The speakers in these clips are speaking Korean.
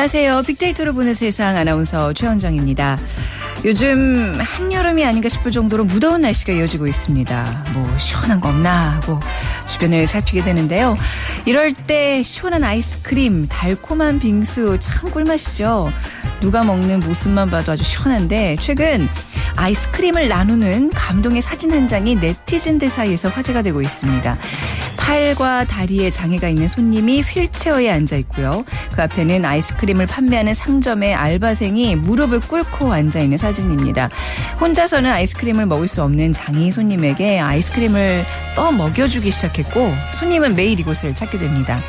안녕하세요. 빅데이터로 보는 세상 아나운서 최원정입니다. 요즘 한여름이 아닌가 싶을 정도로 무더운 날씨가 이어지고 있습니다. 뭐 시원한 거 없나 하고 주변을 살피게 되는데요. 이럴 때 시원한 아이스크림, 달콤한 빙수 참 꿀맛이죠. 누가 먹는 모습만 봐도 아주 시원한데 최근 아이스크림을 나누는 감동의 사진 한 장이 네티즌들 사이에서 화제가 되고 있습니다. 팔과 다리에 장애가 있는 손님이 휠체어에 앉아 있고요. 그 앞에는 아이스크림을 판매하는 상점의 알바생이 무릎을 꿇고 앉아 있는 사진입니다. 혼자서는 아이스크림을 먹을 수 없는 장애인 손님에게 아이스크림을 떠 먹여주기 시작했고 손님은 매일 이곳을 찾게 됩니다.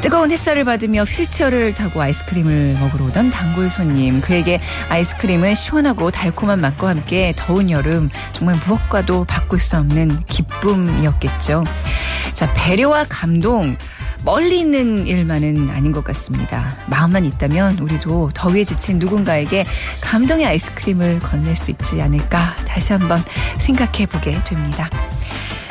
뜨거운 햇살을 받으며 휠체어를 타고 아이스크림을 먹으러 오던 단골 손님. 그에게 아이스크림은 시원하고 달콤한 맛과 함께 더운 여름 정말 무엇과도 바꿀 수 없는 기쁨이었겠죠. 자, 배려와 감동. 멀리 있는 일만은 아닌 것 같습니다. 마음만 있다면 우리도 더위에 지친 누군가에게 감동의 아이스크림을 건넬 수 있지 않을까 다시 한번 생각해 보게 됩니다.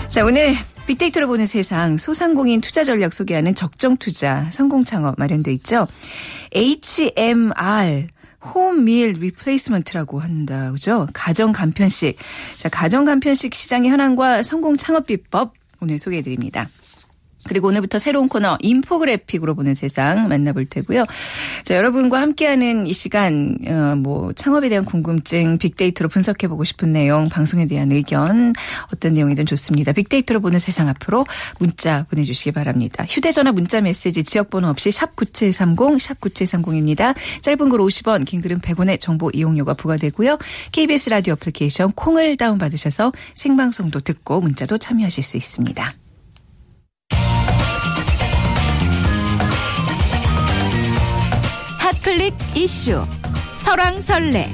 자, 오늘 빅데이터로 보는 세상 소상공인 투자 전략 소개하는 적정 투자 성공 창업 마련돼 있죠. HMR home meal replacement라고 한다. 그죠? 가정 간편식. 자, 가정 간편식 시장의 현황과 성공 창업 비법 오늘 소개해 드립니다. 그리고 오늘부터 새로운 코너 인포그래픽으로 보는 세상 만나볼 테고요. 자, 여러분과 함께하는 이 시간 어, 뭐 창업에 대한 궁금증, 빅데이터로 분석해 보고 싶은 내용, 방송에 대한 의견 어떤 내용이든 좋습니다. 빅데이터로 보는 세상 앞으로 문자 보내 주시기 바랍니다. 휴대 전화 문자 메시지 지역 번호 없이 샵 9730, 샵 9730입니다. 짧은 글 50원, 긴 글은 100원의 정보 이용료가 부과되고요. KBS 라디오 애플리케이션 콩을 다운 받으셔서 생방송도 듣고 문자도 참여하실 수 있습니다. 클릭 이슈 설왕설래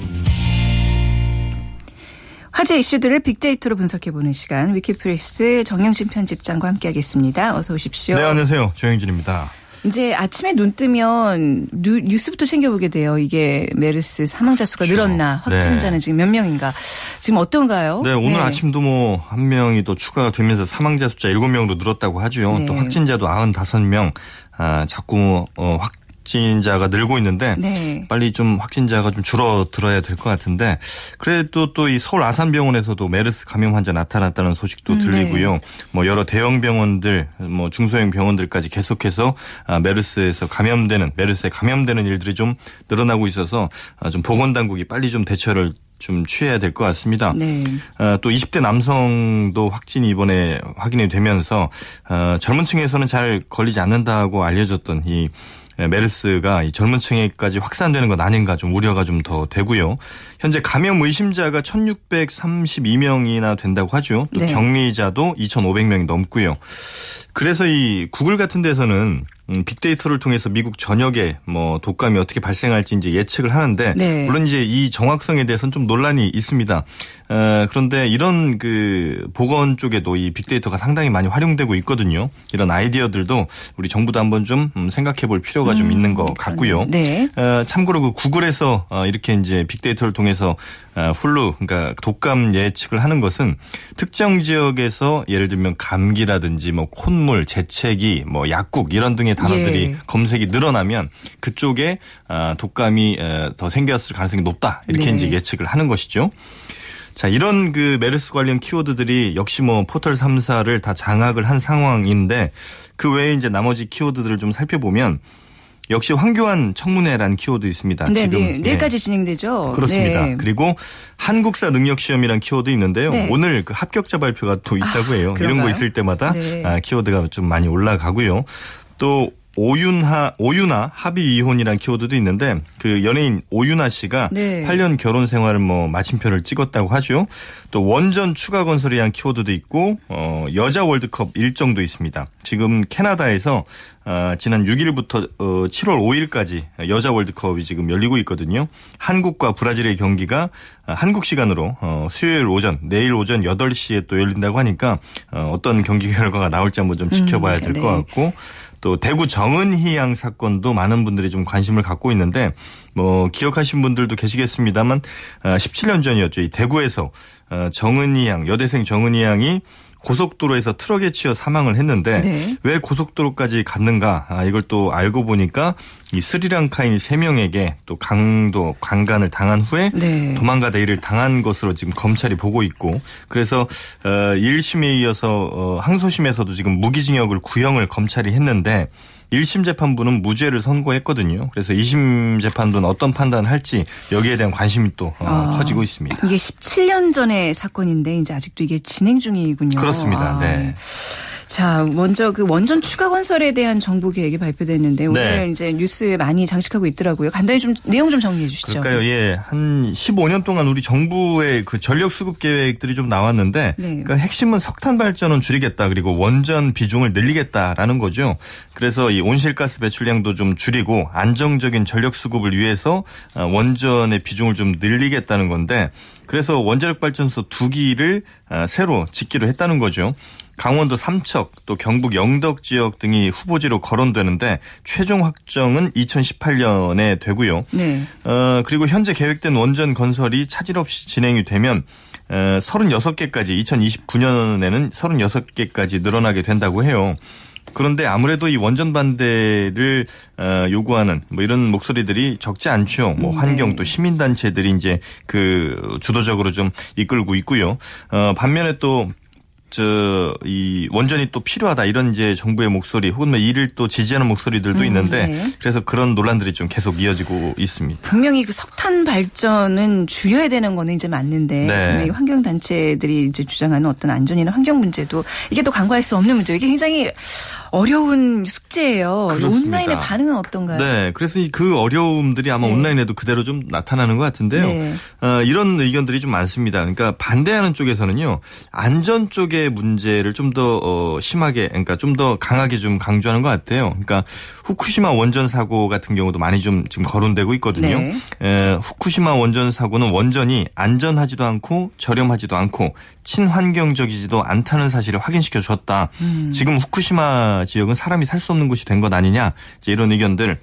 화제 이슈들을 빅데이터로 분석해보는 시간 위키프레스 정영진 편집장과 함께하겠습니다. 어서 오십시오. 네 안녕하세요 정영진입니다. 이제 아침에 눈 뜨면 뉴스부터 챙겨보게 돼요. 이게 메르스 사망자 수가 그렇죠. 늘었나 확진자는 네. 지금 몇 명인가 지금 어떤가요? 네 오늘 네. 아침도 뭐 한 명이 또 추가가 되면서 사망자 숫자 7명으로 늘었다고 하죠. 네. 또 확진자도 95명 아, 자꾸 어, 확 확진자가 늘고 있는데 네. 빨리 좀 확진자가 좀 줄어들어야 될 것 같은데 그래도 또 이 서울 아산병원에서도 메르스 감염 환자 나타났다는 소식도 음, 들리고요. 네. 뭐 여러 대형 병원들 뭐 중소형 병원들까지 계속해서 아, 메르스에서 감염되는 메르스에 감염되는 일들이 좀 늘어나고 있어서 아, 좀 보건 당국이 빨리 좀 대처를 좀 취해야 될 것 같습니다. 네. 어, 또 20대 남성도 확진이 이번에 확인이 되면서 어, 젊은 층에서는 잘 걸리지 않는다고 알려졌던 이 예, 메르스가 이 젊은 층에까지 확산되는 것 아닌가 좀 우려가 좀 더 되고요. 현재 감염 의심자가 1632명이나 된다고 하죠. 또 네. 격리자도 2500명이 넘고요. 그래서 이 구글 같은 데서는 음, 빅데이터를 통해서 미국 전역에 뭐 독감이 어떻게 발생할지 이제 예측을 하는데 네. 물론 이제 이 정확성에 대해서는 좀 논란이 있습니다. 어, 그런데 이런 그 보건 쪽에도 이 빅데이터가 상당히 많이 활용되고 있거든요. 이런 아이디어들도 우리 정부도 한번 좀 음, 생각해 볼 필요가 음, 좀 있는 것 같고요. 네. 어, 참고로 그 구글에서 어, 이렇게 이제 빅데이터를 통해서 어, 훌루 그러니까 독감 예측을 하는 것은 특정 지역에서 예를 들면 감기라든지 뭐 콧물, 재채기, 뭐 약국 이런 등의 단어들이 예. 검색이 늘어나면 그쪽에 아, 독감이 더 생겼을 가능성이 높다 이렇게 네. 이제 예측을 하는 것이죠. 자, 이런 그 메르스 관련 키워드들이 역시 뭐 포털 3사를 다 장악을 한 상황인데 그 외에 이제 나머지 키워드들을 좀 살펴보면 역시 황교안 청문회란 키워드 있습니다. 네, 지금 네. 내일까지 진행되죠. 그렇습니다. 네. 그리고 한국사 능력 시험이란 키워드 있는데요. 네. 오늘 그 합격자 발표가 또 있다고 아, 해요. 아, 이런 거 있을 때마다 네. 아, 키워드가 좀 많이 올라가고요. 또 오윤하 오윤아 합의 이혼이란 키워드도 있는데 그 연예인 오윤아 씨가 네. 8년 결혼 생활을 뭐 마침표를 찍었다고 하죠. 또 원전 추가 건설이란 키워드도 있고 어 여자 월드컵 일정도 있습니다. 지금 캐나다에서 어, 지난 6일부터 어, 7월 5일까지 여자 월드컵이 지금 열리고 있거든요. 한국과 브라질의 경기가 한국 시간으로 어, 수요일 오전, 내일 오전 8시에 또 열린다고 하니까 어, 어떤 경기 결과가 나올지 한번 좀 지켜봐야 될것 음, 네. 같고 또 대구 정은희 양 사건도 많은 분들이 좀 관심을 갖고 있는데 뭐 기억하신 분들도 계시겠습니다만 17년 어, 전이었죠. 이 대구에서 어, 정은희 양 여대생 정은희 양이 고속도로에서 트럭에 치여 사망을 했는데 네. 왜 고속도로까지 갔는가? 아, 이걸 또 알고 보니까 이 스리랑카인 3명에게 또 강도 강간을 당한 후에 네. 도망가다 이를 당한 것으로 지금 검찰이 보고 있고 그래서 어 1심에 이어서 어 항소심에서도 지금 무기징역을 구형을 검찰이 했는데 1심 재판부는 무죄를 선고했거든요. 그래서 2심 재판부는 어떤 판단을 할지 여기에 대한 관심이 또 어, 아, 커지고 있습니다. 이게 17년 전의 사건인데 이제 아직도 이게 진행 중이군요. 그렇습니다. 아, 네. 자, 먼저 그 원전 추가 건설에 대한 정부 계획이 발표됐는데 오늘 네. 이제 뉴스에 많이 장식하고 있더라고요. 간단히 좀 내용 좀 정리해 주시죠. 그러니까요. 예. 한 15년 동안 우리 정부의 그 전력 수급 계획들이 좀 나왔는데 네. 그러니까 핵심은 석탄 발전은 줄이겠다. 그리고 원전 비중을 늘리겠다라는 거죠. 그래서 이 온실가스 배출량도 좀 줄이고 안정적인 전력 수급을 위해서 어, 원전의 비중을 좀 늘리겠다는 건데 그래서 원자력 발전소 두 기를 어, 새로 짓기로 했다는 거죠. 강원도 삼척 또 경북 영덕 지역 등이 후보지로 거론되는데 최종 확정은 2018년에 되고요. 네. 어, 그리고 현재 계획된 원전 건설이 차질 없이 진행이 되면 어, 36개까지 2029년에는 36개까지 늘어나게 된다고 해요. 그런데 아무래도 이 원전 반대를 어, 요구하는 뭐 이런 목소리들이 적지 않죠. 뭐 음, 환경 네. 또 시민단체들이 이제 그 주도적으로 좀 이끌고 있고요. 어, 반면에 또 저 이 원전이 또 필요하다 이런 이제 정부의 목소리 혹은 뭐 이를 또 지지하는 목소리들도 음, 있는데 네. 그래서 그런 논란들이 좀 계속 이어지고 있습니다. 분명히 그 석탄 발전은 줄여야 되는 거는 이제 맞는데 네. 환경 단체들이 이제 주장하는 어떤 안전이나 환경 문제도 이게 또 간과할 수 없는 문제. 이게 굉장히 어려운 숙제예요. 온라인의 반응은 어떤가요? 네, 그래서 그 어려움들이 아마 네. 온라인에도 그대로 좀 나타나는 것 같은데요. 네. 어, 이런 의견들이 좀 많습니다. 그러니까 반대하는 쪽에서는요, 안전 쪽의 문제를 좀더 어, 심하게, 그러니까 좀 더 강하게 좀 강조하는 것 같아요. 그러니까 후쿠시마 원전 사고 같은 경우도 많이 좀 지금 거론되고 있거든요. 네. 에, 후쿠시마 원전 사고는 원전이 안전하지도 않고 저렴하지도 않고 친환경적이지도 않다는 사실을 확인시켜 줬다. 음. 지금 후쿠시마 지역은 사람이 살 수 없는 곳이 된 것 아니냐. 이런 의견들.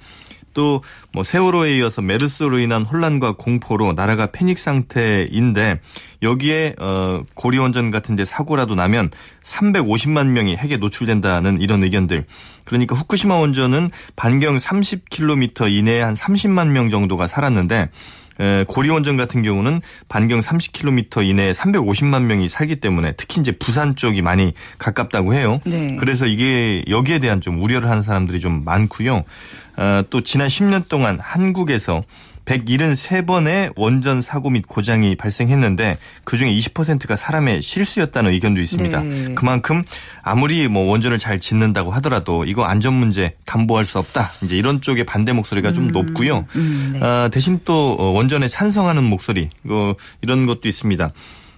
또뭐 세월호에 이어서 메르스로 인한 혼란과 공포로 나라가 패닉 상태인데 여기에 어 고리 원전 같은 데 사고라도 나면 350만 명이 핵에 노출된다는 이런 의견들. 그러니까 후쿠시마 원전은 반경 30km 이내에 한 30만 명 정도가 살았는데 고리원전 같은 경우는 반경 30km 이내에 350만 명이 살기 때문에 특히 이제 부산 쪽이 많이 가깝다고 해요. 네. 그래서 이게 여기에 대한 좀 우려를 하는 사람들이 좀 많고요. 어, 또 지난 10년 동안 한국에서 173번의 원전 사고 및 고장이 발생했는데 그중에 20%가 사람의 실수였다는 의견도 있습니다. 네. 그만큼 아무리 뭐 원전을 잘 짓는다고 하더라도 이거 안전 문제 담보할 수 없다. 이제 이런 쪽의 반대 목소리가 좀 음. 높고요. 음, 네. 아, 대신 또 어, 원전에 찬성하는 목소리 이거 이런 것도 있습니다.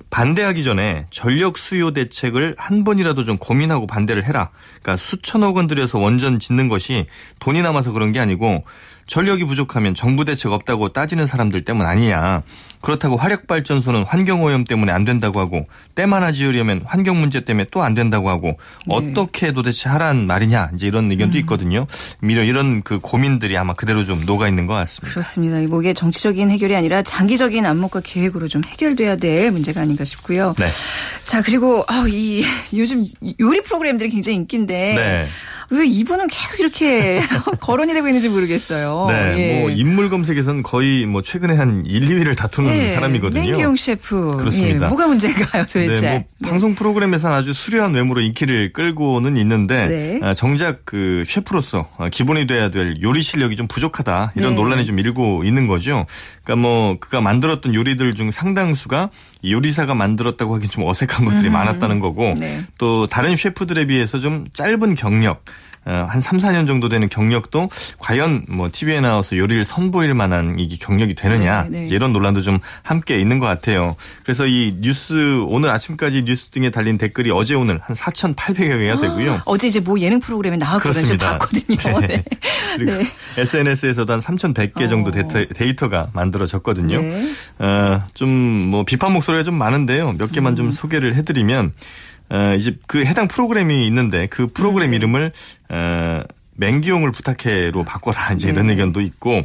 반대하기 전에 전력 수요 대책을 한 번이라도 좀 고민하고 반대를 해라. 그러니까 수천억 원 들여서 원전 짓는 것이 돈이 남아서 그런 게 아니고 전력이 부족하면 정부 대책 없다고 따지는 사람들 때문 아니냐. 그렇다고 화력발전소는 환경오염 때문에 안 된다고 하고 때만 하 지으려면 환경 문제 때문에 또 안 된다고 하고 네. 어떻게 도대체 하란 말이냐 이제 이런 의견도 음. 있거든요. 이런 이런 그 고민들이 아마 그대로 좀 녹아 있는 것 같습니다. 그렇습니다. 뭐 이게 정치적인 해결이 아니라 장기적인 안목과 계획으로 좀 해결돼야 될 문제가 아닌가 싶고요. 네. 자 그리고 이 요즘 요리 프로그램들이 굉장히 인기인데. 네. 왜 이분은 계속 이렇게 거론이 되고 있는지 모르겠어요. 네, 예. 뭐 인물 검색에서는 거의 뭐 최근에 한 1, 2위를 다투는 예. 사람이거든요. 맹기용 셰프. 그렇습니다. 예. 뭐가 문제인가요, 도대체? 네, 뭐 네. 방송 프로그램에서는 아주 수려한 외모로 인기를 끌고는 있는데 네. 아, 정작 그 셰프로서 아, 기본이 돼야 될 요리 실력이 좀 부족하다 이런 네. 논란이 좀 일고 있는 거죠. 그러니까 뭐 그가 만들었던 요리들 중 상당수가 요리사가 만들었다고 하기 좀 어색한 것들이 음. 많았다는 거고 네. 또 다른 셰프들에 비해서 좀 짧은 경력 어, 한 3, 4년 정도 되는 경력도 과연 뭐 TV에 나와서 요리를 선보일 만한 이게 경력이 되느냐 네, 네. 이런 논란도 좀 함께 있는 것 같아요. 그래서 이 뉴스 오늘 아침까지 뉴스 등에 달린 댓글이 어제 오늘 한 4,800여 개가 되고요. 아, 어제 이제 뭐 예능 프로그램에 나왔거든요. 봤거든요. 네. 네. 그리고 네. SNS에서도 한 3,100개 정도 어. 데이터, 가 만들어졌거든요. 네. 어, 좀뭐 비판 목소리가 좀 많은데요. 몇 개만 음. 좀 소개를 해드리면 어, 이제 그 해당 프로그램이 있는데 그 프로그램 네. 이름을 어, 맹기용을 부탁해로 바꿔라 이제 이런 네. 의견도 있고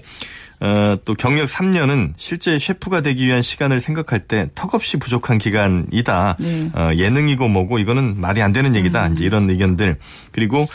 어, 또 경력 3년은 실제 셰프가 되기 위한 시간을 생각할 때 턱없이 부족한 기간이다. 네. 어, 예능이고 뭐고 이거는 말이 안 되는 얘기다. 음. 이제 이런 의견들. 그리고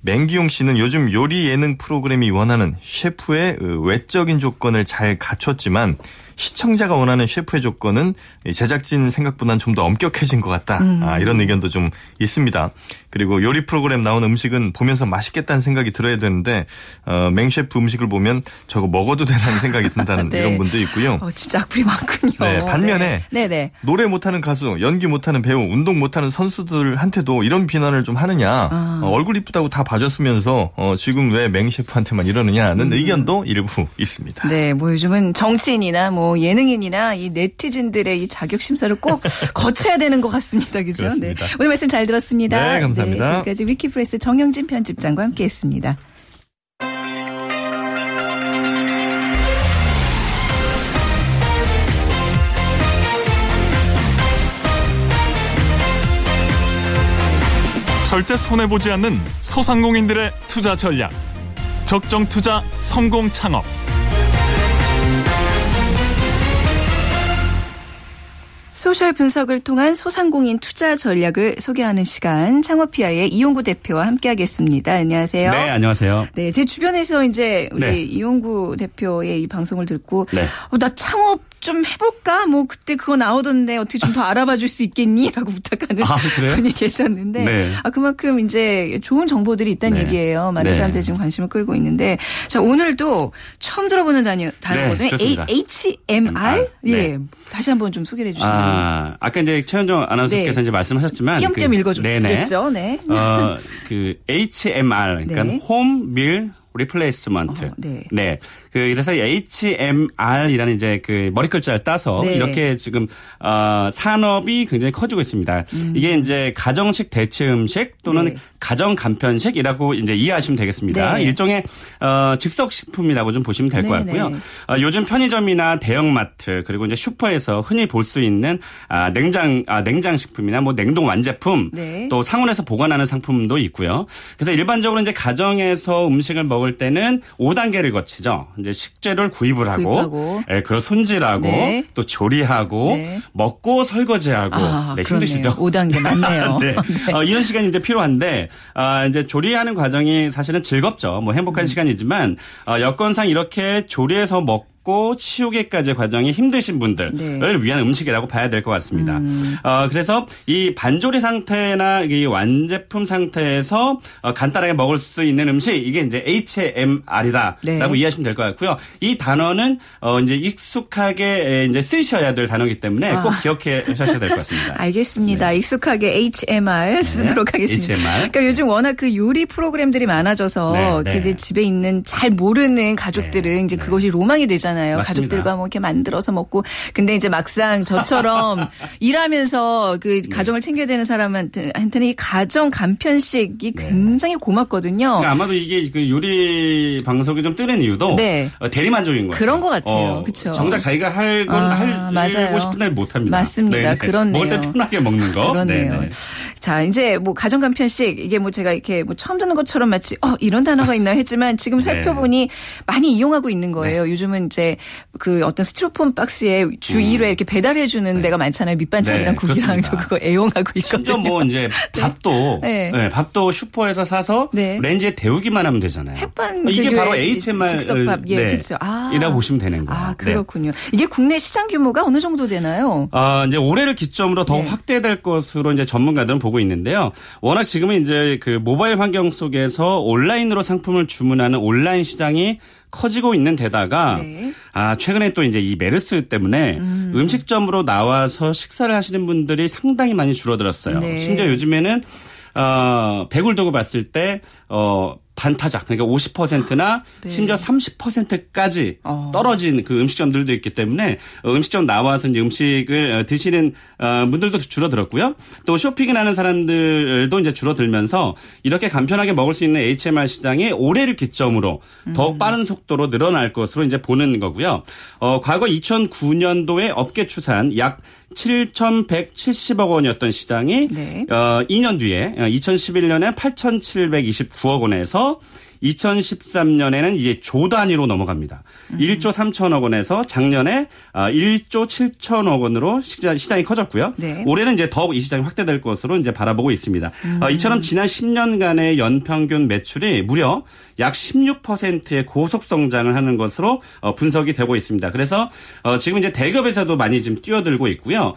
맹기용 씨는 요즘 요리 예능 프로그램이 원하는 셰프의 외적인 조건을 잘 갖췄지만 시청자가 원하는 셰프의 조건은 제작진 생각보다는 좀 더 엄격해진 것 같다. 음. 아, 이런 의견도 좀 있습니다. 그리고 요리 프로그램 나온 음식은 보면서 맛있겠다는 생각이 들어야 되는데 어, 맹셰프 음식을 보면 저거 먹어도 되라는 생각이 든다는 네. 이런 분도 있고요. 어, 진짜 악플이 많군요. 네, 반면에 네. 네. 노래 못하는 가수, 연기 못하는 배우, 운동 못하는 선수들한테도 이런 비난을 좀 하느냐. 아. 어, 얼굴 이쁘다고 다 봐줬으면서 어, 지금 왜 맹셰프한테만 이러느냐는 음. 의견도 일부 있습니다. 네, 뭐 요즘은 정치인이나 뭐 예능인이나 이 네티즌들의 이 자격 심사를 꼭 거쳐야 되는 것 같습니다. 그죠? 네. 오늘 말씀 잘 들었습니다. 네, 감사합니다. 네, 지금까지 위키프레스 정영진 편집장과 함께했습니다. 절대 손해보지 않는 소상공인들의 투자 전략. 적정 투자 성공 창업. 소셜 분석을 통한 소상공인 투자 전략을 소개하는 시간 창업피아의 이용구 대표와 함께하겠습니다. 안녕하세요. 네, 안녕하세요. 네, 제 주변에서 이제 우리 네. 이용구 대표의 이 방송을 듣고 네. 어, 나 창업 좀 해볼까? 뭐 그때 그거 나오던데 어떻게 좀 더 알아봐 줄 수 있겠니? 라고 부탁하는 아, 분이 계셨는데 네. 아, 그만큼 이제 좋은 정보들이 있다는 네. 얘기예요. 많은 네. 사람들이 지금 관심을 끌고 있는데 자 오늘도 처음 들어보는 단어, 단어거든요. 네, HMR? 예. 네. 다시 한번 좀 소개해 주시면. 아, 아까 이제 최현정 아나운서께서 네. 이제 말씀하셨지만 띄엄띄엄 그, 읽어줬죠. 네. 어, 그 HMR 그러니까 home, meal, replacement. 어, 네. 네. 그 이래서 HMR이라는 이제 그 머리 글자를 따서 네. 이렇게 지금 어 산업이 굉장히 커지고 있습니다. 음. 이게 이제 가정식 대체 음식 또는 네. 가정 간편식이라고 이제 이해하시면 되겠습니다. 네. 일종의 어 즉석 식품이라고 좀 보시면 될 것 같고요. 어, 요즘 편의점이나 대형마트 그리고 이제 슈퍼에서 흔히 볼 수 있는 아 냉장 아 냉장 식품이나 뭐 냉동 완제품 네. 또 상온에서 보관하는 상품도 있고요. 그래서 일반적으로 이제 가정에서 음식을 먹을 때는 5단계를 거치죠. 이제 식재료를 구입을 하고, 구입하고. 예, 그걸 손질하고 네. 또 조리하고 네. 먹고 설거지하고 아, 네, 힘드시죠? 5단계 맞네요. 네. 네. 어, 이런 시간이 이제 필요한데 아, 이제 조리하는 과정이 사실은 즐겁죠. 뭐 행복한 음. 시간이지만 어, 여건상 이렇게 조리해서 먹고 먹고 치우기까지 과정이 힘드신 분들을 네. 위한 음식이라고 봐야 될 것 같습니다. 음. 어, 그래서 이 반조리 상태나 이 완제품 상태에서 어, 간단하게 먹을 수 있는 음식 이게 이제 HMR이다라고 네. 이해하시면 될 것 같고요. 이 단어는 어, 이제 익숙하게 이제 쓰셔야 될 단어이기 때문에 꼭 아. 기억해 하셔야 될 것 같습니다. 알겠습니다. 네. 익숙하게 HMR 쓰도록 하겠습니다. HMR. 그러니까 요즘 워낙 그 요리 프로그램들이 많아져서 네, 네. 그 집에 있는 잘 모르는 가족들은 네, 이제 네. 그것이 로망이 되잖아요. 있잖아요. 맞습니다. 가족들과 뭐 이렇게 만들어서 먹고. 근데 이제 막상 저처럼 일하면서 그 네. 가정을 챙겨야 되는 사람한테는 이 가정 간편식이 네. 굉장히 고맙거든요. 그러니까 아마도 이게 그 요리 방송이 좀 뜨는 이유도 네. 어, 대리만족인 거예요. 그런 것 같아요. 어, 그렇죠. 정작 자기가 할건 아, 할고 맞아요. 싶은 날 못 합니다. 맞습니다. 네네. 그렇네요. 먹을 때 편하게 먹는 거. 그렇네요. 네네. 자 이제 뭐 가정 간편식 이게 뭐 제가 이렇게 뭐 처음 듣는 것처럼 마치 어 이런 단어가 있나 했지만 지금 네. 살펴보니 네. 많이 이용하고 있는 거예요. 네. 요즘은 이제 그 어떤 스티로폼 박스에 주 음. 1회 이렇게 배달해 주는 네. 데가 많잖아요. 밑반찬이랑 네, 국이랑 저 그거 애용하고 있거든요. 심지어 뭐 이제 네. 밥도 네. 네. 밥도 슈퍼에서 사서 네. 렌즈에 데우기만 하면 되잖아요. 햇반 어, 이게 바로 HMR 즉석밥 예, 그렇죠. 아. 이라고 보시면 되는 거예요. 아, 그렇군요. 이게 국내 시장 규모가 어느 정도 되나요? 아, 이제 올해를 기점으로 더 확대될 것으로 이제 전문가들은 보고 있는데요. 워낙 지금은 이제 그 모바일 환경 속에서 온라인으로 상품을 주문하는 온라인 시장이 커지고 있는 데다가 네. 아 최근에 또 이제 이 메르스 때문에 음. 식점으로 나와서 식사를 하시는 분들이 상당히 많이 줄어들었어요. 네. 심지어 요즘에는 어 배굴 두고 봤을 때 어 반타작 그러니까 50%나 네. 심지어 30%까지 어. 떨어진 그 음식점들도 있기 때문에 음식점 나와서 이제 음식을 어, 드시는 어, 분들도 줄어들었고요. 또 쇼핑을 하는 사람들도 이제 줄어들면서 이렇게 간편하게 먹을 수 있는 HMR 시장이 올해를 기점으로 더욱 음. 빠른 속도로 늘어날 것으로 이제 보는 거고요. 어, 과거 2009년도에 업계 추산 약 7,170억 원이었던 시장이 네. 어, 2년 뒤에 2011년에 8,729억 원에서 2013년에는 이제 조 단위로 넘어갑니다. 음. 1조 3천억 원에서 작년에 1조 아, 7천억 원으로 시장이 커졌고요. 네. 올해는 이제 더욱 이 시장이 확대될 것으로 이제 바라보고 있습니다. 음. 어, 이처럼 지난 10년간의 연평균 매출이 무려 약 16%의 고속 성장을 하는 것으로 어, 분석이 되고 있습니다. 그래서 어, 지금 이제 대기업에서도 많이 지금 뛰어들고 있고요.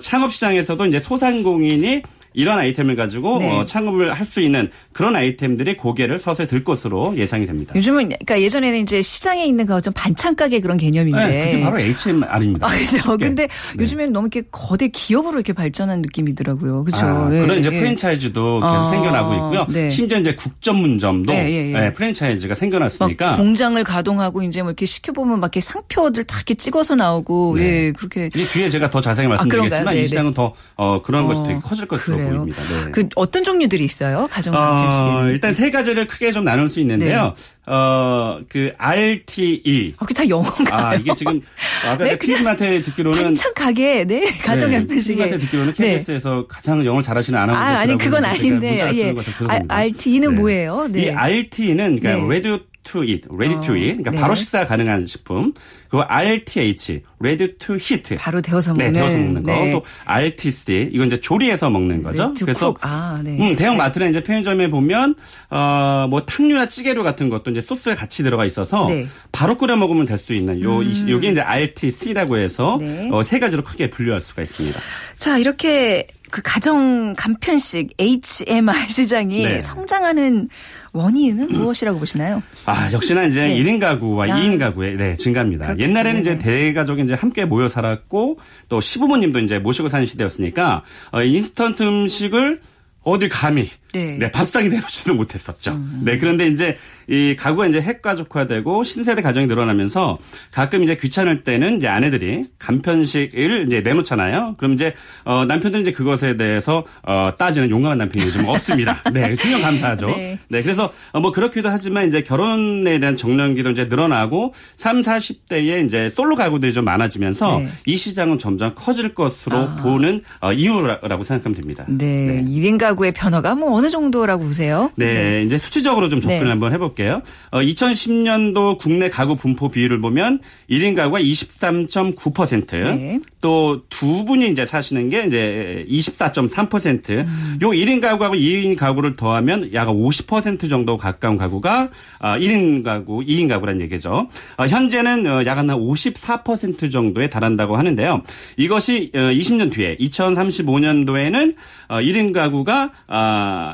창업 시장에서도 이제 소상공인이 이런 아이템을 가지고 네. 어, 창업을 할 수 있는 그런 아이템들이 고개를 서서히 들 것으로 예상이 됩니다. 요즘은 그러니까 예전에는 이제 시장에 있는 거좀 반찬 가게 그런 개념인데 네, 그게 바로 HMR입니다. 아, 그렇죠. 네. 근데 네. 요즘에는 너무 이렇게 거대 기업으로 이렇게 발전한 느낌이더라고요. 그렇죠. 아, 네. 그런 이제 예. 프랜차이즈도 계속 아, 생겨나고 있고요. 네. 심지어 이제 국전문점도 네, 예, 예. 프랜차이즈가 생겨났으니까 공장을 가동하고 이제 뭐 이렇게 시켜 보면 막 이렇게 상표들 다 이렇게 찍어서 나오고 예 그렇게 이 뒤에 제가 더 자세히 아, 말씀드리겠지만 아, 이 시장은 더 어, 그런 어, 것이 되게 커질 것으로. 보입니다. 네. 그 어떤 종류들이 있어요? 가정 간편식에 어, 일단 세 가지를 크게 좀 나눌 수 있는데요. 네. 어, 그 RTE. 아, 그게 다 영어인가요? 아, 이게 지금 아까 네, 피디한테 듣기로는 한참 가게, 네, 가정 간편식에. 피디한테 듣기로는 KBS에서 네. 가장 영어를 잘하시는 아나운서. 아, 아니 그건 아닌데. 예. 아, RTE는 뭐예요? 네. 이 RTE는 그러니까 네. Radio to eat, ready to 어, eat. 그러니까 네. 바로 식사 가능한 식품. 그리고 RTH, ready to heat. 바로 데워서 먹는. 네, 데워서 먹는 거. 네. 또 RTC, 이건 이제 조리해서 먹는 거죠. 그래서 아, 네. 음, 대형 마트나 이제 편의점에 보면 어뭐 탕류나 찌개류 같은 것도 이제 소스에 같이 들어가 있어서 네. 바로 끓여 먹으면 될 수 있는 요 음. 요게 이제 RTC라고 해서 네. 어, 세 가지로 크게 분류할 수가 있습니다. 자, 이렇게 그 가정 간편식 HMR 시장이 네. 성장하는 원인은 무엇이라고 보시나요? 아, 역시나 이제 네. 1인 가구와 아. 2인 가구의 네, 증가입니다. 그렇겠죠. 옛날에는 이제 대가족이 이제 함께 모여 살았고 또 시부모님도 이제 모시고 사는 시대였으니까 어, 인스턴트 음식을 어딜 감히 네. 네 밥상에 내놓지도 못했었죠. 음. 네 그런데 이제 이 가구가 이제 핵가족화되고 신세대 가정이 늘어나면서 가끔 이제 귀찮을 때는 이제 아내들이 간편식을 이제 내놓잖아요. 그럼 이제 어 남편들은 이제 그것에 대해서 어 따지는 용감한 남편이 요즘 없습니다. 네, 중요 감사하죠. 네. 네, 그래서 어뭐 그렇기도 하지만 이제 결혼에 대한 정년기도 이제 늘어나고 3, 40대에 이제 솔로 가구들이 좀 많아지면서 네. 이 시장은 점점 커질 것으로 아. 보는 어, 이유라고 생각하면 됩니다. 네, 네. 1인 가구의 변화가 뭐 어느 정도라고 보세요? 네, 네. 이제 수치적으로 좀 접근을 네. 한번 해볼게요. 어, 2010년도 국내 가구 분포 비율을 보면 1인 가구가 23.9%, 네. 또두 분이 이제 사시는 게 이제 24.3%. 음. 요 1인 가구하고 2인 가구를 더하면 약 50% 정도 가까운 가구가 1인 아, 가구, 2인 가구란 얘기죠. 어, 현재는 어, 약한 54% 정도에 달한다고 하는데요. 이것이 20년 어, 뒤에 2035년도에는 1인 가구가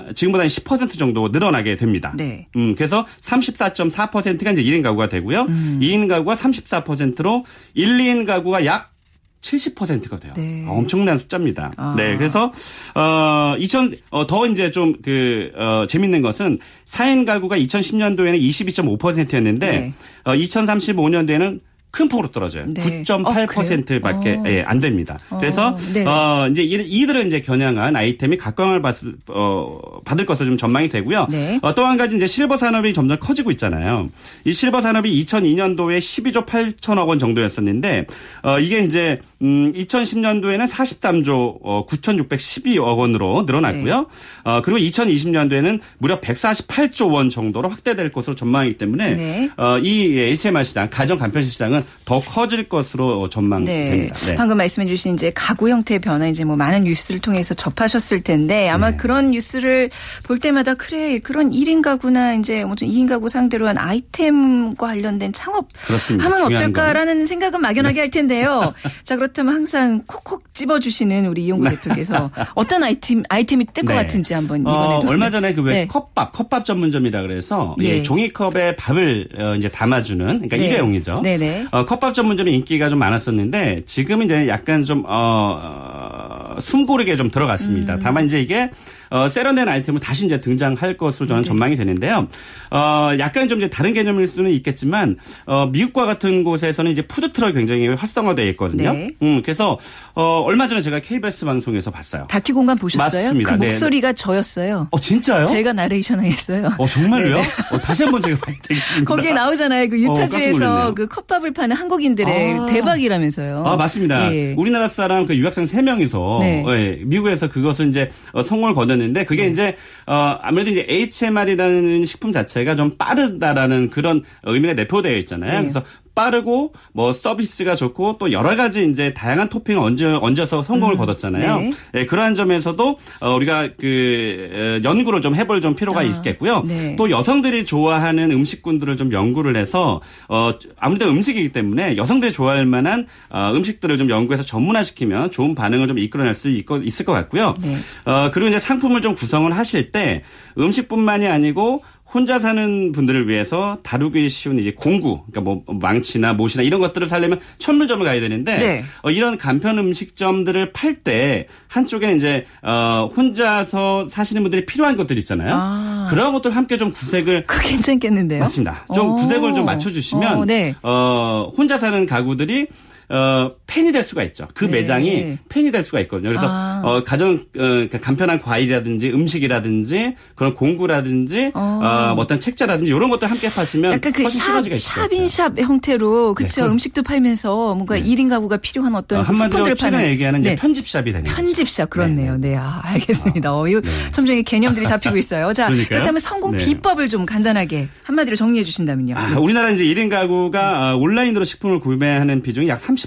아, 지금보다 10% 정도 늘어나게 됩니다. 네. 음, 그래서 34.4%가 이제 1인 가구가 되고요. 음. 2인 가구가 34%로 1, 2인 가구가 약 70%가 돼요. 네. 아, 엄청난 숫자입니다. 아. 네. 그래서 어 2000, 어, 더 이제 좀그 어, 재밌는 것은 4인 가구가 2010년도에는 22.5%였는데 네. 어, 2035년도에는 큰 폭으로 떨어져요. 네. 9.8%밖에 어, 예, 안 됩니다. 어, 그래서 네. 어 이제 이들을 이제 겨냥한 아이템이 각광을 받, 어, 받을 것으로 좀 전망이 되고요. 네. 어, 또 한 가지 이제 실버 산업이 점점 커지고 있잖아요. 이 실버 산업이 2002년도에 12조 8천억 원 정도였었는데 어 이게 이제 음 2010년도에는 43조 어, 9,612억 원으로 늘어났고요. 네. 어 그리고 2020년도에는 무려 148조 원 정도로 확대될 것으로 전망이기 때문에 네. 어이 HMR 시장 가정 간편식 시장은 시장은 더 커질 것으로 전망됩니다. 네. 네. 방금 말씀해 주신 이제 가구 형태의 변화 이제 뭐 많은 뉴스를 통해서 접하셨을 텐데 아마 네. 그런 뉴스를 볼 때마다 그래 그런 1인 가구나 이제 뭐 2인 가구 상대로 한 아이템과 관련된 창업 그렇습니다. 하면 어떨까라는 건. 생각은 막연하게 네. 할 텐데요. 자 그렇다면 항상 콕콕 집어주시는 우리 이용구 네. 대표께서 어떤 아이템 아이템이 뜰것 네. 같은지 한번 어, 이번에도 어, 얼마 전에 그왜 네. 컵밥 컵밥 전문점이라 그래서 예. 종이컵에 밥을 어, 이제 담아주는 그러니까 일회용이죠. 네네. 어, 컵밥 전문점이 인기가 좀 많았었는데 지금 이제 약간 좀 어, 어 숨고르게 좀 들어갔습니다. 음. 다만 이제 이게 어, 세련된 아이템은 다시 이제 등장할 것으로 저는 네. 전망이 되는데요. 어, 약간 좀 이제 다른 개념일 수는 있겠지만 어, 미국과 같은 곳에서는 이제 푸드 트럭이 굉장히 활성화되어 있거든요. 네. 음, 그래서 어, 얼마 전에 제가 KBS 방송에서 봤어요. 다큐 공감 보셨어요? 맞습니다. 그 네. 목소리가 저였어요. 어, 진짜요? 제가 나레이션 했어요. 어, 정말요? 네, 네. 어, 다시 한번 제가 봐야 되겠습니다. 거기에 나오잖아요. 그 유타주에서 어, 그 컵밥을 파는 한국인들의 아. 대박이라면서요. 아, 맞습니다. 예. 우리나라 사람 그 유학생 3명이서 네. 예, 미국에서 그것을 이제 어, 성공을 거뒀는데 그게 네. 이제 어 아무래도 이제 HMR이라는 식품 자체가 좀 빠르다라는 그런 의미가 내포되어 있잖아요. 네. 그래서 빠르고 뭐 서비스가 좋고 또 여러 가지 이제 다양한 토핑을 얹어 얹어서 성공을 음, 거뒀잖아요. 네. 네, 그러한 점에서도 어, 우리가 그 연구를 좀 해볼 좀 필요가 아, 있겠고요. 네. 또 여성들이 좋아하는 음식군들을 좀 연구를 해서 어 아무래도 음식이기 때문에 여성들이 좋아할 만한 어, 음식들을 좀 연구해서 전문화시키면 좋은 반응을 좀 이끌어낼 수 있, 있을 것 같고요. 네. 어 그리고 이제 상품을 좀 구성을 하실 때 음식뿐만이 아니고 혼자 사는 분들을 위해서 다루기 쉬운 이제 공구, 그러니까 뭐 망치나 못이나 이런 것들을 살려면 천물점을 가야 되는데 네. 어, 이런 간편 음식점들을 팔 때 한쪽에 이제 어, 혼자서 사시는 분들이 필요한 것들 있잖아요. 아. 그런 것들 함께 좀 구색을 그 괜찮겠는데요? 맞습니다. 좀 오. 구색을 좀 맞춰주시면 오, 네. 어, 혼자 사는 가구들이 어, 팬이 될 수가 있죠. 그 네. 매장이 팬이 될 수가 있거든요. 그래서 아. 어, 가정 어, 그러니까 간편한 과일이라든지 음식이라든지 그런 공구라든지 어. 어, 뭐 어떤 책자라든지 이런 것들 함께 파시면 약간 그 샵, 샵인샵 형태로 그렇죠. 네. 음식도 팔면서 뭔가 네. 1인 가구가 필요한 어떤 어, 한마디로 파는 얘기하는 네. 편집샵이 되는 편집샵 그렇네요. 네, 네. 아, 알겠습니다. 어, 이 점점 개념들이 잡히고 있어요. 자, 그러니까요? 그렇다면 성공 네. 비법을 좀 간단하게 한마디로 정리해 주신다면요. 아, 우리나라 이제 1인 가구가 어, 온라인으로 식품을 구매하는 비중이 약 30%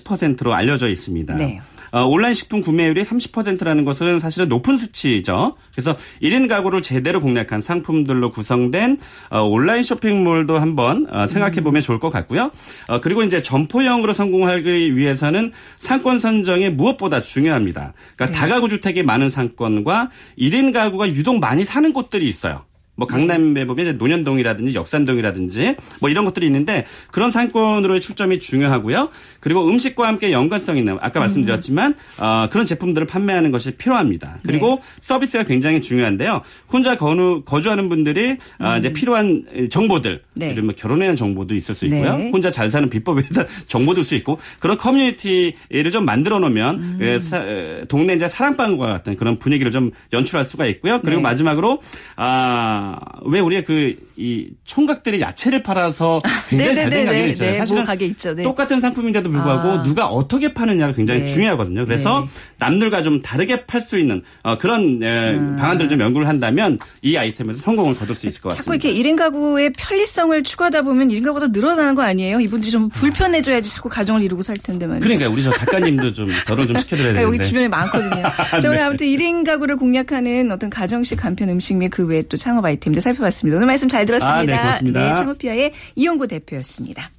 로 알려져 있습니다. 네. 어, 온라인 식품 구매율이 30%라는 것은 사실은 높은 수치죠. 그래서 1인 가구를 제대로 공략한 상품들로 구성된 어, 온라인 쇼핑몰도 한번 어, 생각해 보면 좋을 것 같고요. 어, 그리고 이제 점포형으로 성공하기 위해서는 상권 선정이 무엇보다 중요합니다. 그러니까 네. 다가구 주택이 많은 상권과 1인 가구가 유독 많이 사는 곳들이 있어요. 뭐 강남에 보면 이제 논현동이라든지 역산동이라든지 뭐 이런 것들이 있는데 그런 상권으로의 출점이 중요하고요. 그리고 음식과 함께 연관성 있는 아까 말씀드렸지만 어, 그런 제품들을 판매하는 것이 필요합니다. 그리고 네. 서비스가 굉장히 중요한데요. 혼자 거주, 거주하는 분들이 어, 이제 음. 필요한 정보들, 네. 예를 뭐 결혼에 대한 정보도 있을 수 있고요. 네. 혼자 잘 사는 비법에 대한 정보도 있을 수 있고 그런 커뮤니티를 좀 만들어 놓으면 음. 그 동네 이제 사랑방과 같은 그런 분위기를 좀 연출할 수가 있고요. 그리고 네. 마지막으로 아왜 우리가 그 이 총각들이 야채를 팔아서 굉장히 잘된 가게가 있잖아요. 네, 사실은 가게 있죠. 네. 똑같은 상품인데도 불구하고 아. 누가 어떻게 파느냐가 굉장히 네. 중요하거든요. 그래서 네. 남들과 좀 다르게 팔 수 있는 어, 그런 음. 방안들을 좀 연구를 한다면 이 아이템에서 성공을 거둘 수 있을 것 같습니다. 자꾸 이렇게 1인 가구의 편리성을 추구하다 보면 1인 가구가 늘어나는 거 아니에요? 이분들이 좀 불편해져야지 자꾸 가정을 이루고 살 텐데 말이에요. 그러니까 우리 저 작가님도 좀 결혼 좀 시켜드려야 되는데. 여기 주변에 많거든요. 자, 오늘 아무튼 1인 가구를 공략하는 어떤 가정식 간편 음식 및 그 외에 또 창업 아이템들 살펴봤습니다. 오늘 말씀 잘 들었습니다. 아, 네, 고맙습니다. 네, 창업피아의 이용구 대표였습니다.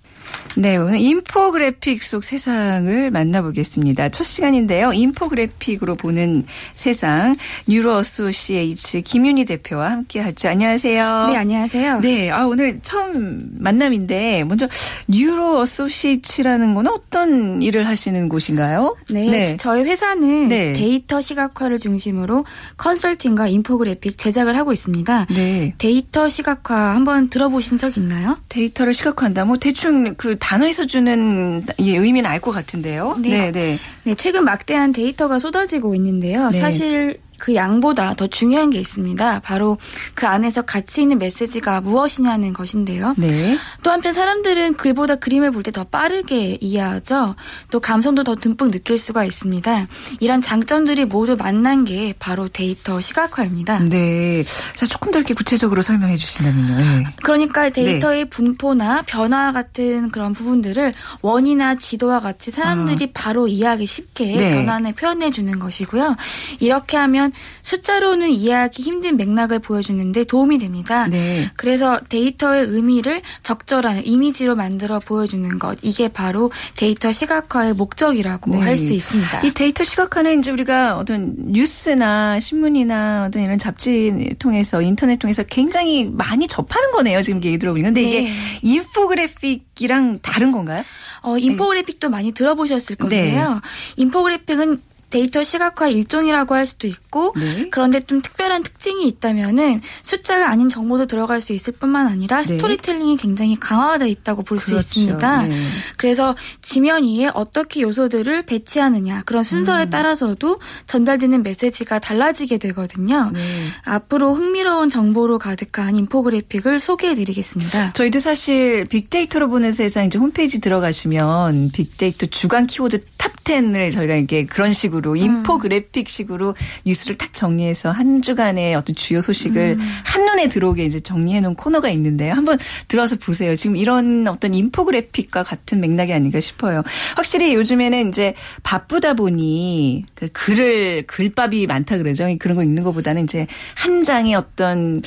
네, 오늘 인포그래픽 속 세상을 만나보겠습니다. 첫 시간인데요. 인포그래픽으로 보는 세상 뉴로 어소시에이츠 김윤희 대표와 함께 하죠. 안녕하세요. 네, 안녕하세요. 네, 아 오늘 처음 만남인데 먼저 뉴로 어소시에이츠라는 건 어떤 일을 하시는 곳인가요? 네, 네. 저희 회사는 네. 데이터 시각화를 중심으로 컨설팅과 인포그래픽 제작을 하고 있습니다. 네. 데이터 시각화 한번 들어보신 적 있나요? 데이터를 시각화한다. 뭐 대충 그 단어에서 주는 이 의미는 알 것 같은데요. 네. 네, 네. 네, 최근 막대한 데이터가 쏟아지고 있는데요. 네. 사실 그 양보다 더 중요한 게 있습니다. 바로 그 안에서 가치 있는 메시지가 무엇이냐는 것인데요. 네. 또 한편 사람들은 글보다 그림을 볼 때 더 빠르게 이해하죠. 또 감성도 더 듬뿍 느낄 수가 있습니다. 이런 장점들이 모두 만난 게 바로 데이터 시각화입니다. 네. 자, 조금 더 이렇게 구체적으로 설명해 주신다면요. 네. 그러니까 데이터의 네. 분포나 변화 같은 그런 부분들을 원이나 지도와 같이 사람들이 아. 바로 이해하기 쉽게 네. 변환해 표현해 주는 것이고요. 이렇게 하면 숫자로는 이해하기 힘든 맥락을 보여주는데 도움이 됩니다. 네. 그래서 데이터의 의미를 적절한 이미지로 만들어 보여주는 것 이게 바로 데이터 시각화의 목적이라고 네. 할수 있습니다. 이 데이터 시각화는 이제 우리가 어떤 뉴스나 신문이나 어떤 이런 잡지 통해서 인터넷 통해서 굉장히 많이 접하는 거네요. 지금 얘기 들어보니까. 근데 이게 네. 인포그래픽이랑 다른 건가요? 어, 인포그래픽도 네. 많이 들어보셨을 건데요. 네. 인포그래픽은 데이터 시각화 일종이라고 할 수도 있고 네. 그런데 좀 특별한 특징이 있다면은 숫자가 아닌 정보도 들어갈 수 있을 뿐만 아니라 네. 스토리텔링이 굉장히 강화되어 있다고 볼수 그렇죠. 있습니다. 네. 그래서 지면 위에 어떻게 요소들을 배치하느냐 그런 순서에 음. 따라서도 전달되는 메시지가 달라지게 되거든요. 네. 앞으로 흥미로운 정보로 가득한 인포그래픽을 소개해드리겠습니다. 저희도 사실 빅데이터로 보는 세상 이제 홈페이지 들어가시면 빅데이터 주간 키워드 top top 10을 저희가 이게 그런 식으로 음. 인포그래픽 식으로 뉴스를 딱 정리해서 한 주간의 어떤 주요 소식을 음. 한눈에 들어오게 이제 정리해 놓은 코너가 있는데요. 한번 들어서 보세요. 지금 이런 어떤 인포그래픽과 같은 맥락이 아닌가 싶어요. 확실히 요즘에는 이제 바쁘다 보니 그 글을 글밥이 많다 그러죠. 그런 거 읽는 것보다는 이제 한 장의 어떤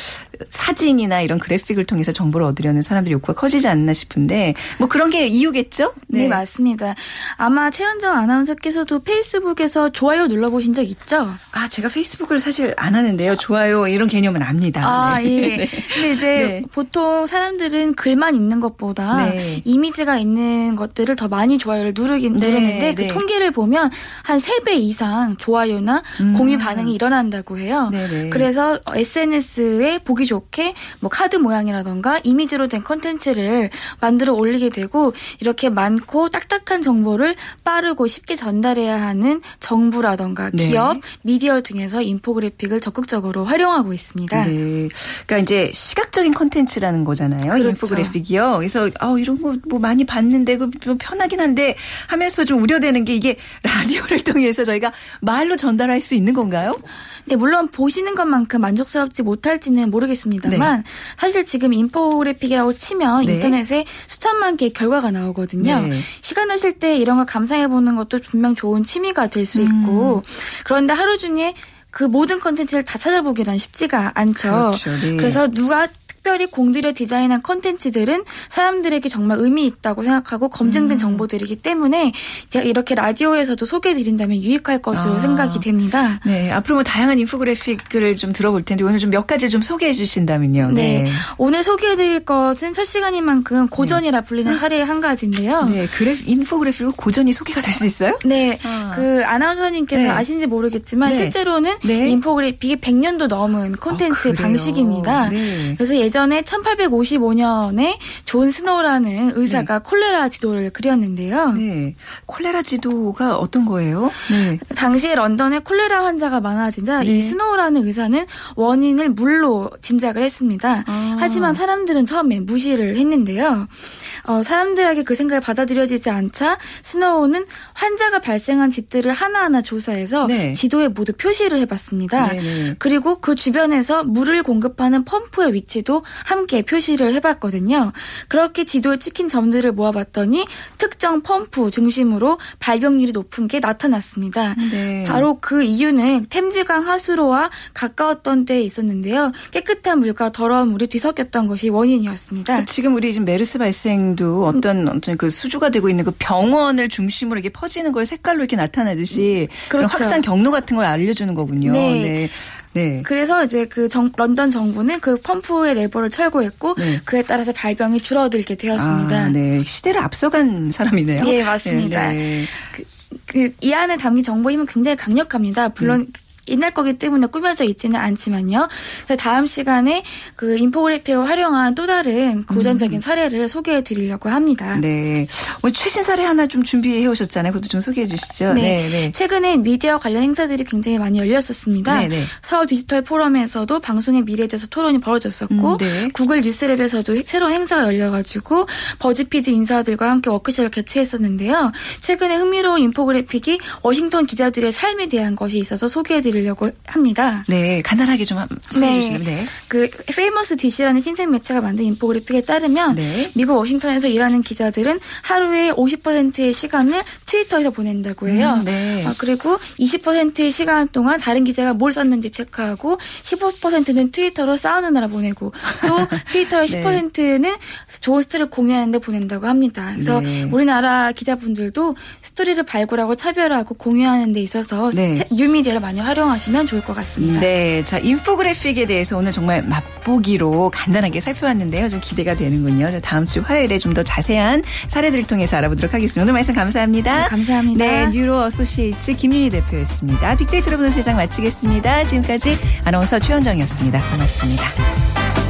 사진이나 이런 그래픽을 통해서 정보를 얻으려는 사람들이 욕구가 커지지 않나 싶은데 뭐 그런 게 이유겠죠? 네, 네 맞습니다. 아마 최현정 아나운서께서도 페이스북에서 좋아요 눌러보신 적 있죠? 아 제가 페이스북을 사실 안 하는데요. 좋아요 이런 개념은 압니다. 아 네. 예. 네. 근데 이제 네. 보통 사람들은 글만 있는 것보다 네. 이미지가 있는 것들을 더 많이 좋아요를 누르긴 네. 누르는데 그 통계를 보면 한 3배 이상 좋아요나 음. 공유 반응이 일어난다고 해요. 그래서 SNS에 보기 좋게 뭐 카드 모양이라던가 이미지로 된 컨텐츠를 만들어 올리게 되고 이렇게 많고 딱딱한 정보를 빠르고 쉽게 전달해야 하는 정부라던가 네. 기업, 미디어 등에서 인포그래픽을 적극적으로 활용하고 있습니다. 네. 그러니까 이제 시각적인 컨텐츠라는 거잖아요. 그렇죠. 인포그래픽이요. 그래서 아 이런 거 뭐 많이 봤는데 그좀 편하긴 한데 하면서 좀 우려되는 게 이게 라디오를 통해서 저희가 말로 전달할 수 있는 건가요? 네, 물론 보시는 것만큼 만족스럽지 못할지는 모르겠습니다만 네. 사실 지금 인포그래픽이라고 치면 네. 인터넷에 수천만 개의 결과가 나오거든요. 네. 시간 나실 때 이런 걸 감상해 보는 것도 분명 좋은 취미가 될 수 있고 음. 그런데 하루 중에 그 모든 컨텐츠를 다 찾아보기란 쉽지가 않죠. 그렇죠, 네. 그래서 누가 특별히 공들여 디자인한 컨텐츠들은 사람들에게 정말 의미 있다고 생각하고 검증된 음. 정보들이기 때문에 제가 이렇게 라디오에서도 소개해드린다면 유익할 것으로 아. 생각이 됩니다. 네, 앞으로 뭐 다양한 인포그래픽을 좀 들어볼 텐데 오늘 좀 몇 가지 좀 소개해 주신다면요. 네. 네. 오늘 소개해드릴 것은 첫 시간인 만큼 고전이라 네. 불리는 사례 한 가지인데요. 네, 그래 인포그래픽으로 고전이 소개가 될 수 있어요? 네, 아. 그 아나운서님께서 네. 아신지 모르겠지만 네. 실제로는 네. 인포그래픽이 100년도 넘은 콘텐츠 아, 방식입니다. 네. 그래서 예전 예전에 1855년에 존 스노우라는 의사가 네. 콜레라 지도를 그렸는데요. 네. 콜레라 지도가 어떤 거예요? 네. 당시에 런던에 콜레라 환자가 많아지자 네. 이 스노우라는 의사는 원인을 물로 짐작을 했습니다. 아. 하지만 사람들은 처음에 무시를 했는데요. 어, 사람들에게 그 생각이 받아들여지지 않자 스노우는 환자가 발생한 집들을 하나하나 조사해서 네. 지도에 모두 표시를 해봤습니다. 네네. 그리고 그 주변에서 물을 공급하는 펌프의 위치도 함께 표시를 해봤거든요. 그렇게 지도에 찍힌 점들을 모아봤더니 특정 펌프 중심으로 발병률이 높은 게 나타났습니다. 네. 바로 그 이유는 템즈강 하수로와 가까웠던 때에 있었는데요. 깨끗한 물과 더러운 물이 뒤섞였던 것이 원인이었습니다. 지금 우리 지금 메르스 발생 도 어떤 어떤 그 수주가 되고 있는 그 병원을 중심으로 이렇게 퍼지는 걸 색깔로 이렇게 나타나듯이 그렇죠. 확산 경로 같은 걸 알려주는 거군요. 네. 네. 네. 그래서 이제 그 정, 런던 정부는 그 펌프의 레버를 철거했고 네. 그에 따라서 발병이 줄어들게 되었습니다. 아, 네. 시대를 앞서간 사람이네요. 예, 맞습니다. 네, 네. 그, 그, 이 안에 담긴 정보 힘은 굉장히 강력합니다. 물론 음. 옛날 거기 때문에 꾸며져 있지는 않지만요. 다음 시간에 그 인포그래픽을 활용한 또 다른 고전적인 음. 사례를 소개해 드리려고 합니다. 네. 오늘 최신 사례 하나 좀 준비해 오셨잖아요. 그것도 좀 소개해 주시죠. 네. 네, 네. 최근에 미디어 관련 행사들이 굉장히 많이 열렸었습니다. 네, 네. 서울 디지털 포럼에서도 방송의 미래에 대해서 토론이 벌어졌었고 음, 네. 구글 뉴스랩에서도 새로운 행사가 열려가지고 버즈피드 인사들과 함께 워크숍을 개최했었는데요. 최근에 흥미로운 인포그래픽이 워싱턴 기자들의 삶에 대한 것이 있어서 소개해 드릴 드리려고 합니다. 네, 간단하게 좀 소개해 네. 주시면 네. 그 Famous DC라는 신생 매체가 만든 인포그래픽에 따르면 네. 미국 워싱턴에서 일하는 기자들은 하루에 50%의 시간을 트위터에서 보낸다고 해요. 음, 네. 아, 그리고 20%의 시간 동안 다른 기자가 뭘 썼는지 체크하고 15%는 트위터로 싸우느라 보내고 또 트위터의 10%는 좋은 스토리를 공유하는데 보낸다고 합니다. 그래서 네. 우리나라 기자분들도 스토리를 발굴하고 차별하고 공유하는 데 있어서 네. 뉴미디어를 많이 활용 활용하시면 좋을 것 같습니다. 네. 자, 인포그래픽에 대해서 오늘 정말 맛보기로 간단하게 살펴봤는데요. 좀 기대가 되는군요. 다음 주 화요일에 좀 더 자세한 사례들을 통해서 알아보도록 하겠습니다. 오늘 말씀 감사합니다. 네, 감사합니다. 네. 뉴로 어소시에이츠 김윤희 대표였습니다. 빅데이터로 보는 세상 마치겠습니다. 지금까지 아나운서 최현정이었습니다. 고맙습니다.